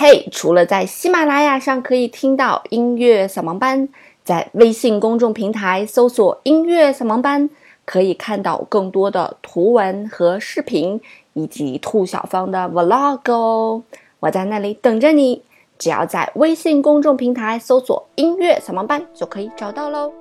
嘿，除了在喜马拉雅上可以听到音乐扫盲班，在微信公众平台搜索“音乐扫盲班”，可以看到更多的图文和视频，以及兔小芳的 vlog 哦。我在那里等着你，只要在微信公众平台搜索“音乐扫盲班”就可以找到喽。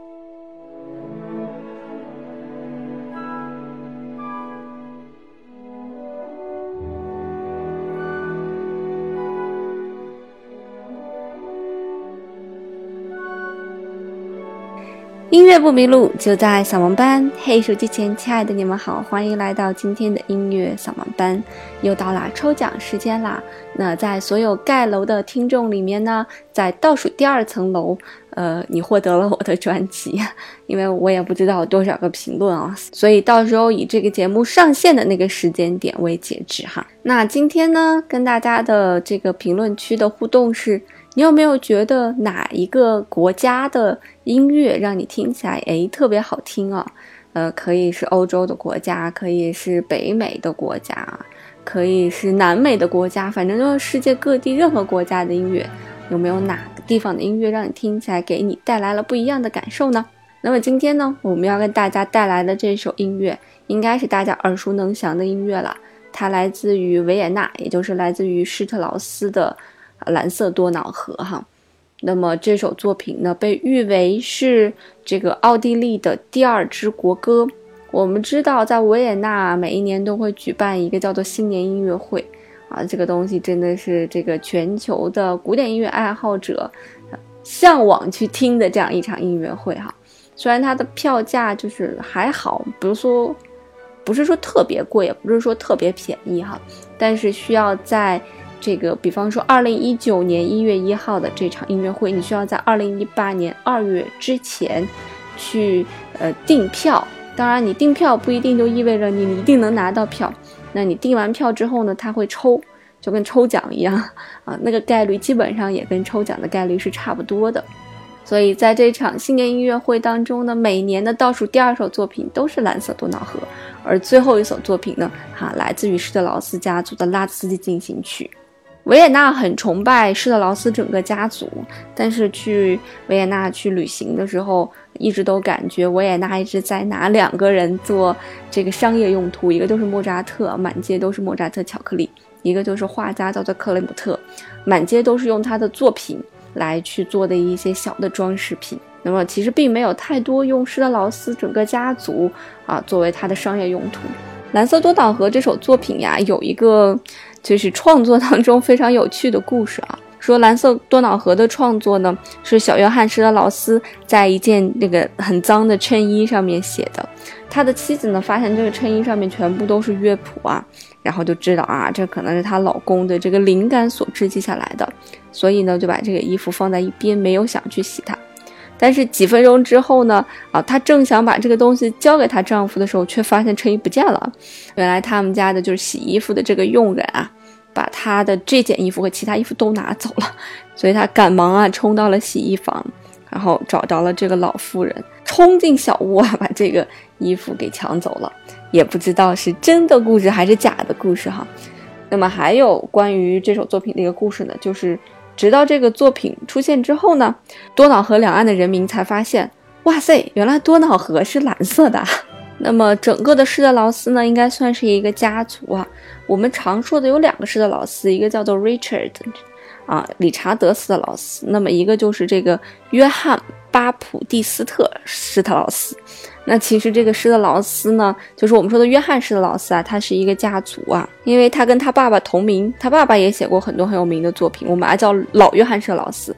音乐不迷路，就在扫盲班。嘿，手机前亲爱的你们好，欢迎来到今天的音乐扫盲班。又到了抽奖时间啦！那在所有盖楼的听众里面呢，在倒数第二层楼，呃，你获得了我的专辑。因为我也不知道多少个评论啊，所以到时候以这个节目上线的那个时间点为截止哈。那今天呢，跟大家的这个评论区的互动是。你有没有觉得哪一个国家的音乐让你听起来诶特别好听啊？呃，可以是欧洲的国家，可以是北美的国家，可以是南美的国家，反正就是世界各地任何国家的音乐，有没有哪个地方的音乐让你听起来给你带来了不一样的感受呢？那么今天呢，我们要跟大家带来的这首音乐，应该是大家耳熟能详的音乐了，它来自于维也纳，也就是来自于施特劳斯的。蓝色多瑙河，哈，那么这首作品呢，被誉为是这个奥地利的第二支国歌。我们知道，在维也纳每一年都会举办一个叫做新年音乐会，啊，这个东西真的是这个全球的古典音乐爱好者向往去听的这样一场音乐会，哈。虽然它的票价就是还好，比如说不是说特别贵，也不是说特别便宜，哈，但是需要在。这个，比方说，二零一九年一月一号的这场音乐会，你需要在二零一八年二月之前去呃订票。当然，你订票不一定就意味着你一定能拿到票。那你订完票之后呢，他会抽，就跟抽奖一样啊，那个概率基本上也跟抽奖的概率是差不多的。所以在这场新年音乐会当中呢，每年的倒数第二首作品都是《蓝色多瑙河》，而最后一首作品呢，哈，来自于施特劳斯家族的《拉兹斯基进行曲》。维也纳很崇拜施特劳斯整个家族，但是去维也纳去旅行的时候，一直都感觉维也纳一直在拿两个人做这个商业用途，一个就是莫扎特，满街都是莫扎特巧克力；一个就是画家叫做克雷姆特，满街都是用他的作品来去做的一些小的装饰品。那么其实并没有太多用施特劳斯整个家族啊作为他的商业用途。蓝色多瑙河这首作品呀，有一个。就是创作当中非常有趣的故事啊，说蓝色多瑙河的创作呢，是小约翰施特劳斯在一件那个很脏的衬衣上面写的。他的妻子呢，发现这个衬衣上面全部都是乐谱啊，然后就知道啊，这可能是她老公的这个灵感所制记下来的，所以呢，就把这个衣服放在一边，没有想去洗它。但是几分钟之后呢，啊，她正想把这个东西交给她丈夫的时候，却发现衬衣不见了。原来他们家的就是洗衣服的这个佣人啊，把他的这件衣服和其他衣服都拿走了。所以他赶忙啊，冲到了洗衣房，然后找着了这个老妇人，冲进小屋啊，把这个衣服给抢走了。也不知道是真的故事还是假的故事哈。那么还有关于这首作品的一个故事呢，就是。直到这个作品出现之后呢，多瑙河两岸的人民才发现，哇塞，原来多瑙河是蓝色的。那么整个的施特劳斯呢，应该算是一个家族啊。我们常说的有两个施特劳斯，一个叫做 Richard，啊，理查德斯特劳斯。那么一个就是这个约翰巴普蒂斯特施特劳斯。那其实这个施特劳斯呢，就是我们说的约翰施特劳斯啊，他是一个家族啊，因为他跟他爸爸同名，他爸爸也写过很多很有名的作品，我们把它叫老约翰施特劳斯。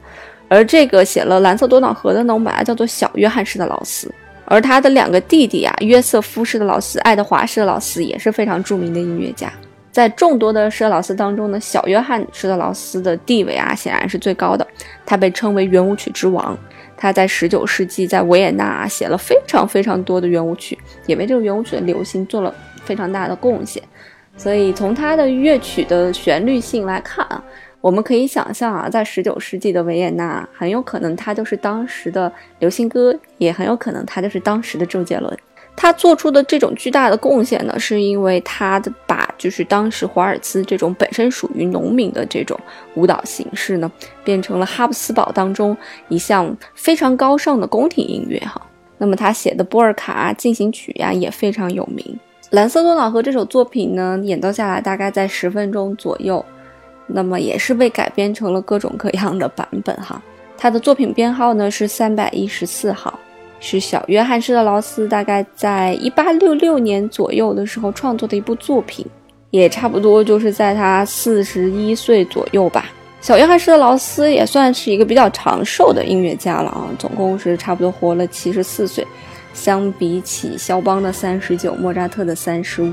而这个写了《蓝色多瑙河》的呢，我们把它叫做小约翰施特劳斯。而他的两个弟弟啊，约瑟夫施特劳斯、爱德华施特劳斯也是非常著名的音乐家。在众多的施特劳斯当中呢，小约翰施特劳斯的地位啊，显然是最高的，他被称为圆舞曲之王。他在十九世纪在维也纳写了非常非常多的圆舞曲，也为这个圆舞曲的流行做了非常大的贡献。所以从他的乐曲的旋律性来看啊，我们可以想象啊，在十九世纪的维也纳，很有可能他就是当时的流行歌，也很有可能他就是当时的周杰伦。他做出的这种巨大的贡献呢，是因为他的把就是当时华尔兹这种本身属于农民的这种舞蹈形式呢，变成了哈布斯堡当中一项非常高尚的宫廷音乐哈。那么他写的波尔卡进行曲呀也非常有名。蓝色多瑙河这首作品呢，演奏下来大概在十分钟左右，那么也是被改编成了各种各样的版本哈。他的作品编号呢是三百一十四号。是小约翰施特劳斯大概在一八六六年左右的时候创作的一部作品，也差不多就是在他四十一岁左右吧。小约翰施特劳斯也算是一个比较长寿的音乐家了啊，总共是差不多活了七十四岁。相比起肖邦的三十九、莫扎特的三十五、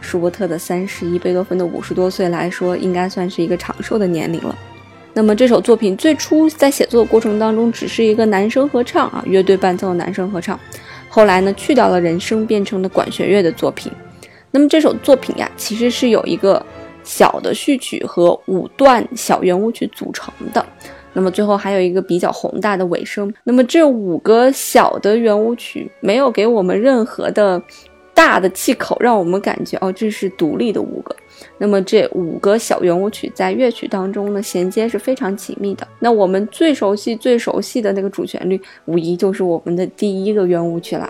舒伯特的三十一、贝多芬的五十多岁来说，应该算是一个长寿的年龄了。那么这首作品最初在写作的过程当中，只是一个男声合唱啊，乐队伴奏的男声合唱。后来呢，去掉了人声，变成了管弦乐的作品。那么这首作品呀，其实是有一个小的序曲和五段小圆舞曲组成的。那么最后还有一个比较宏大的尾声。那么这五个小的圆舞曲没有给我们任何的大的气口，让我们感觉哦，这是独立的五个。那么这五个小圆舞曲在乐曲当中呢，衔接是非常紧密的。那我们最熟悉、最熟悉的那个主旋律，无疑就是我们的第一个圆舞曲了。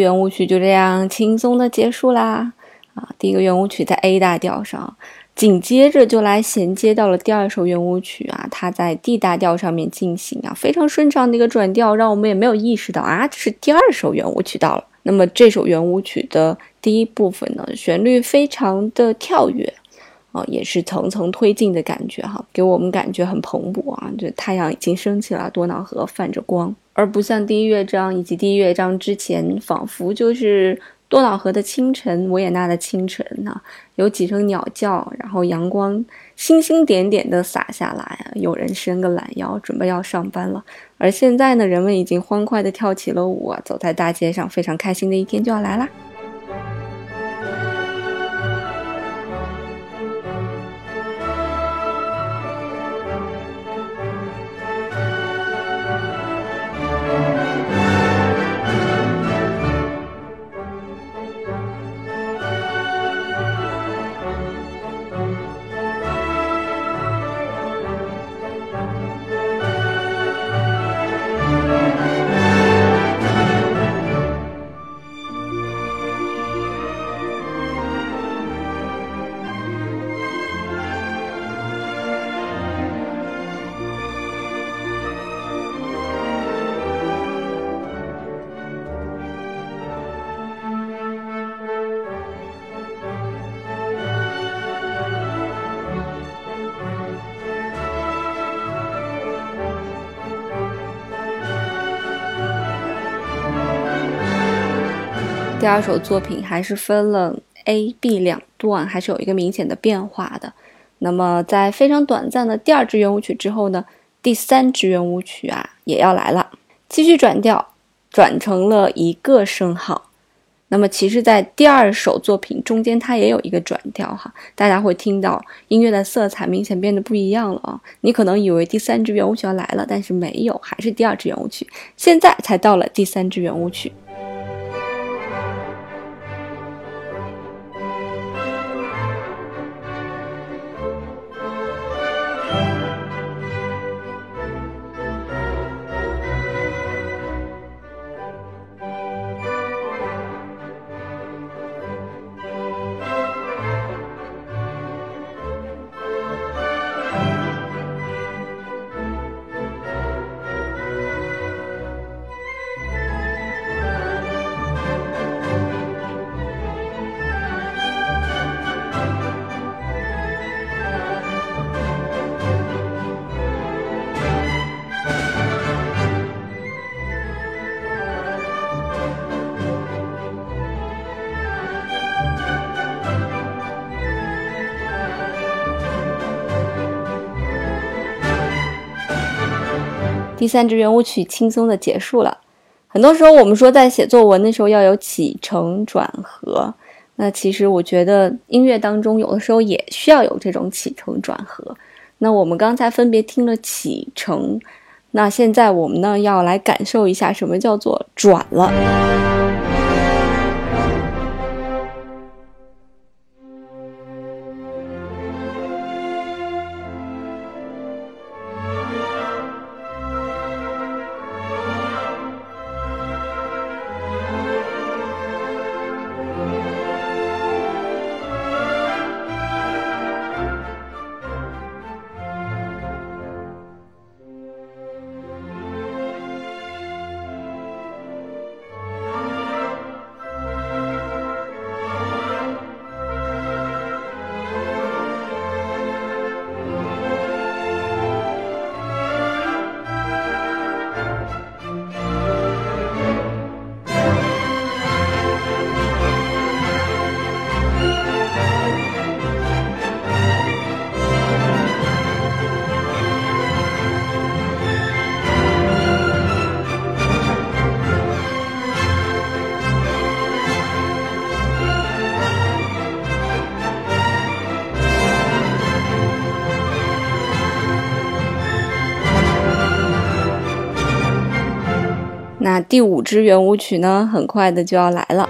圆舞曲就这样轻松的结束啦，啊，第一个圆舞曲在 A 大调上，紧接着就来衔接到了第二首圆舞曲啊，它在 D 大调上面进行啊，非常顺畅的一个转调，让我们也没有意识到啊，这是第二首圆舞曲到了。那么这首圆舞曲的第一部分呢，旋律非常的跳跃。啊，也是层层推进的感觉哈，给我们感觉很蓬勃啊。这太阳已经升起了，多瑙河泛着光，而不像第一乐章以及第一乐章之前，仿佛就是多瑙河的清晨，维也纳的清晨呐，有几声鸟叫，然后阳光星星点点的洒下来啊，有人伸个懒腰，准备要上班了。而现在呢，人们已经欢快的跳起了舞啊，走在大街上，非常开心的一天就要来啦。第二首作品还是分了 A、B 两段，还是有一个明显的变化的。那么在非常短暂的第二支圆舞曲之后呢，第三支圆舞曲啊也要来了，继续转调，转成了一个升号。那么其实，在第二首作品中间，它也有一个转调哈，大家会听到音乐的色彩明显变得不一样了啊。你可能以为第三支圆舞曲要来了，但是没有，还是第二支圆舞曲。现在才到了第三支圆舞曲。第三支圆舞曲轻松的结束了。很多时候我们说在写作文的时候要有起承转合，那其实我觉得音乐当中有的时候也需要有这种起承转合。那我们刚才分别听了起承，那现在我们呢要来感受一下什么叫做转了。第五支圆舞曲呢，很快的就要来了。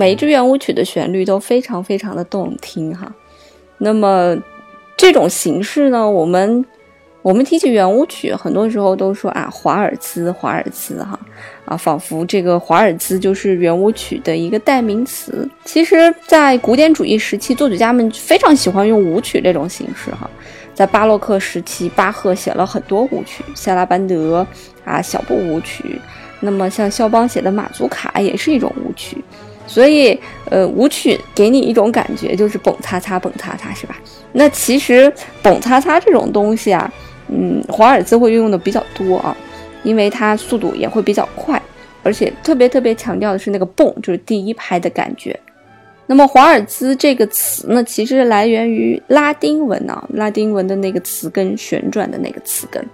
每一支圆舞曲的旋律都非常非常的动听哈。那么这种形式呢，我们我们提起圆舞曲，很多时候都说啊，华尔兹，华尔兹哈啊，仿佛这个华尔兹就是圆舞曲的一个代名词。其实，在古典主义时期，作曲家们非常喜欢用舞曲这种形式哈。在巴洛克时期，巴赫写了很多舞曲，塞拉班德啊，小步舞曲。那么像肖邦写的马祖卡也是一种舞曲。所以，呃，舞曲给你一种感觉，就是蹦擦擦，蹦擦擦，是吧？那其实蹦擦擦这种东西啊，嗯，华尔兹会运用的比较多啊，因为它速度也会比较快，而且特别特别强调的是那个蹦，就是第一拍的感觉。那么华尔兹这个词呢，其实来源于拉丁文啊，拉丁文的那个词根旋转的那个词根。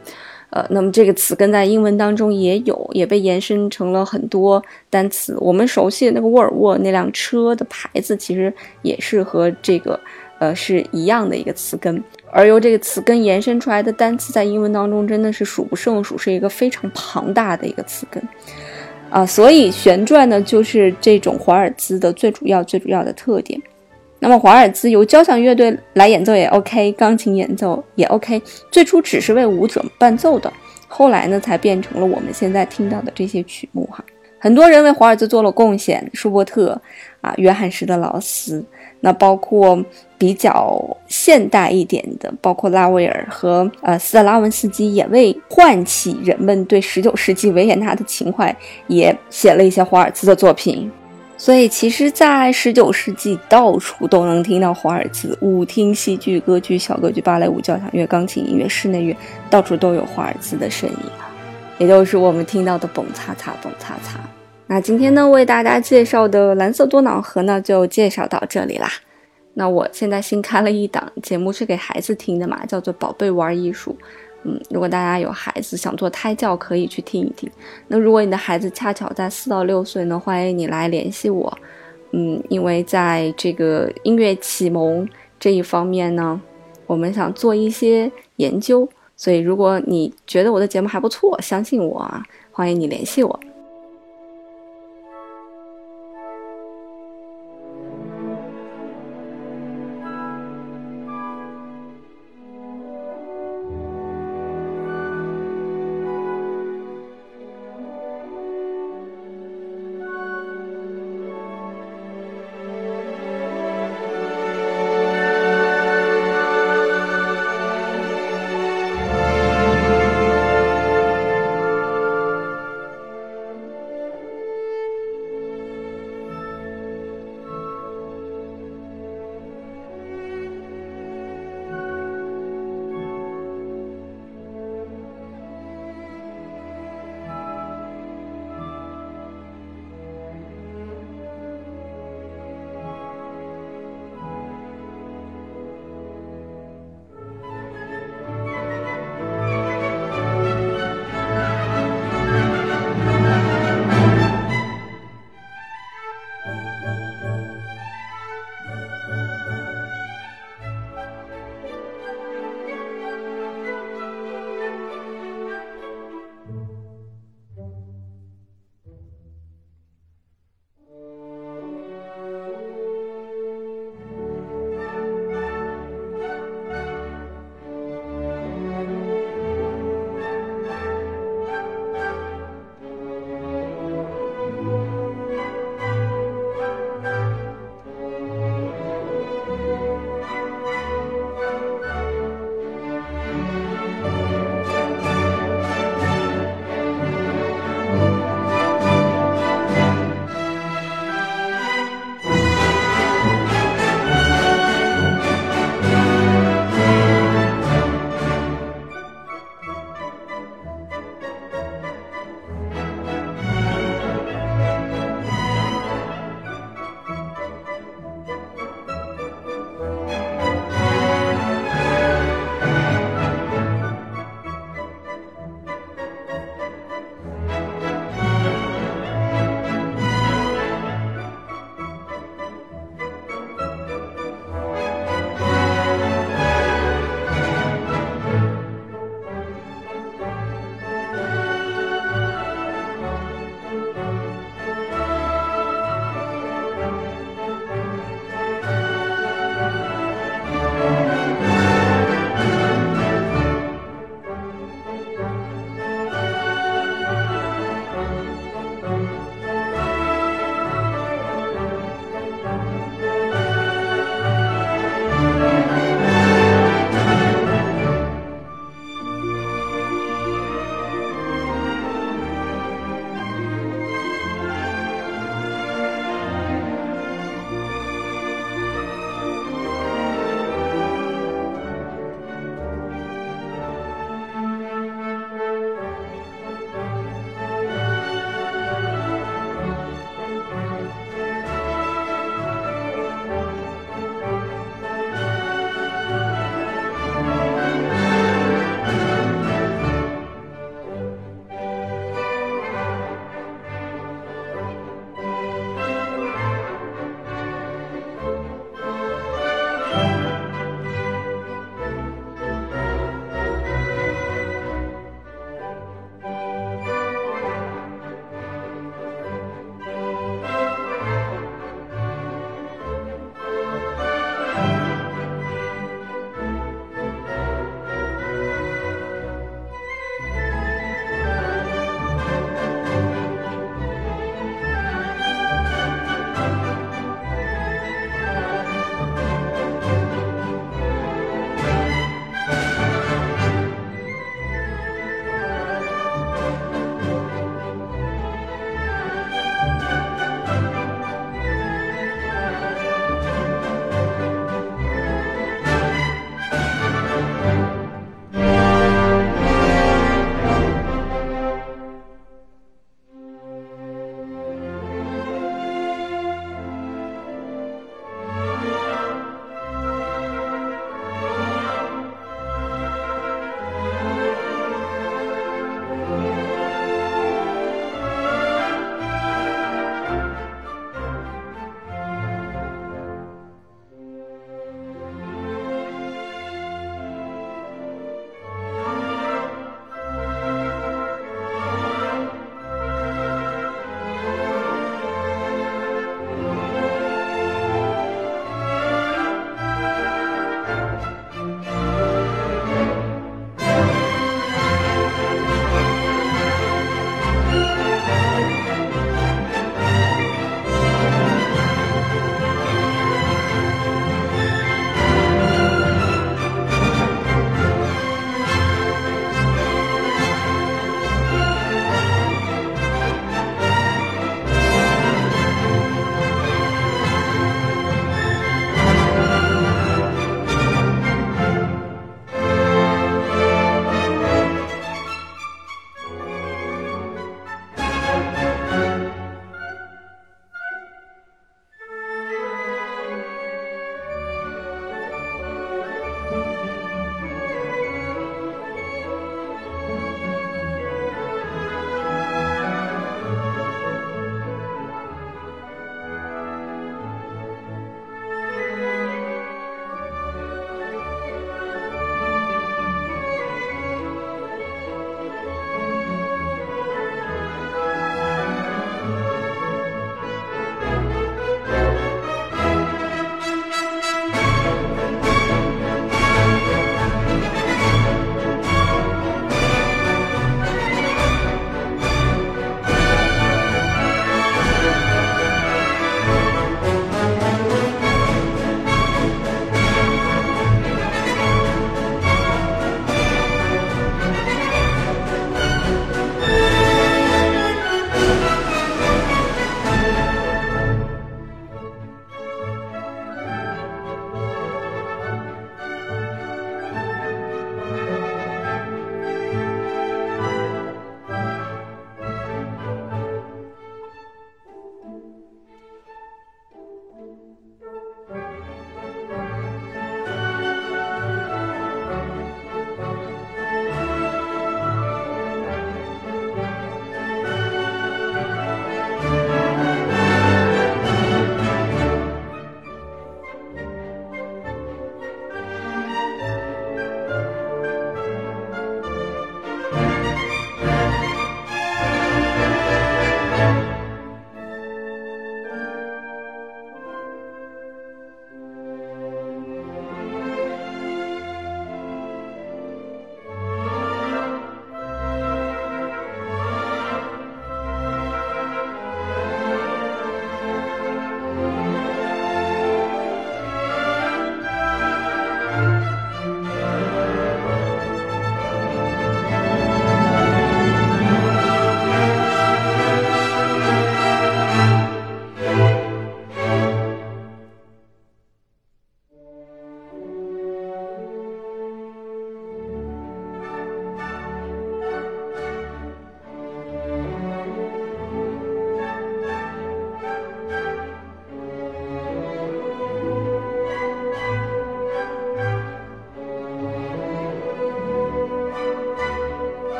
呃，那么这个词根在英文当中也有，也被延伸成了很多单词。我们熟悉的那个沃尔沃那辆车的牌子，其实也是和这个呃是一样的一个词根。而由这个词根延伸出来的单词，在英文当中真的是数不胜数，是一个非常庞大的一个词根啊。所以旋转呢，就是这种华尔兹的最主要、最主要的特点。那么华尔兹由交响乐队来演奏也 OK，钢琴演奏也 OK。最初只是为舞者伴奏的，后来呢才变成了我们现在听到的这些曲目哈。很多人为华尔兹做了贡献，舒伯特啊，约翰施特劳斯，那包括比较现代一点的，包括拉威尔和呃斯特拉文斯基，也为唤起人们对十九世纪维也纳的情怀，也写了一些华尔兹的作品。所以，其实，在十九世纪，到处都能听到华尔兹，舞厅、戏剧、歌剧、小歌剧、芭蕾舞、交响乐、钢琴音乐、室内乐，到处都有华尔兹的身影啊，也就是我们听到的“蹦擦擦，蹦擦擦”。那今天呢，为大家介绍的蓝色多瑙河呢，就介绍到这里啦。那我现在新开了一档节目，是给孩子听的嘛，叫做《宝贝玩艺术》。嗯，如果大家有孩子想做胎教，可以去听一听。那如果你的孩子恰巧在四到六岁呢，欢迎你来联系我。嗯，因为在这个音乐启蒙这一方面呢，我们想做一些研究，所以如果你觉得我的节目还不错，相信我啊，欢迎你联系我。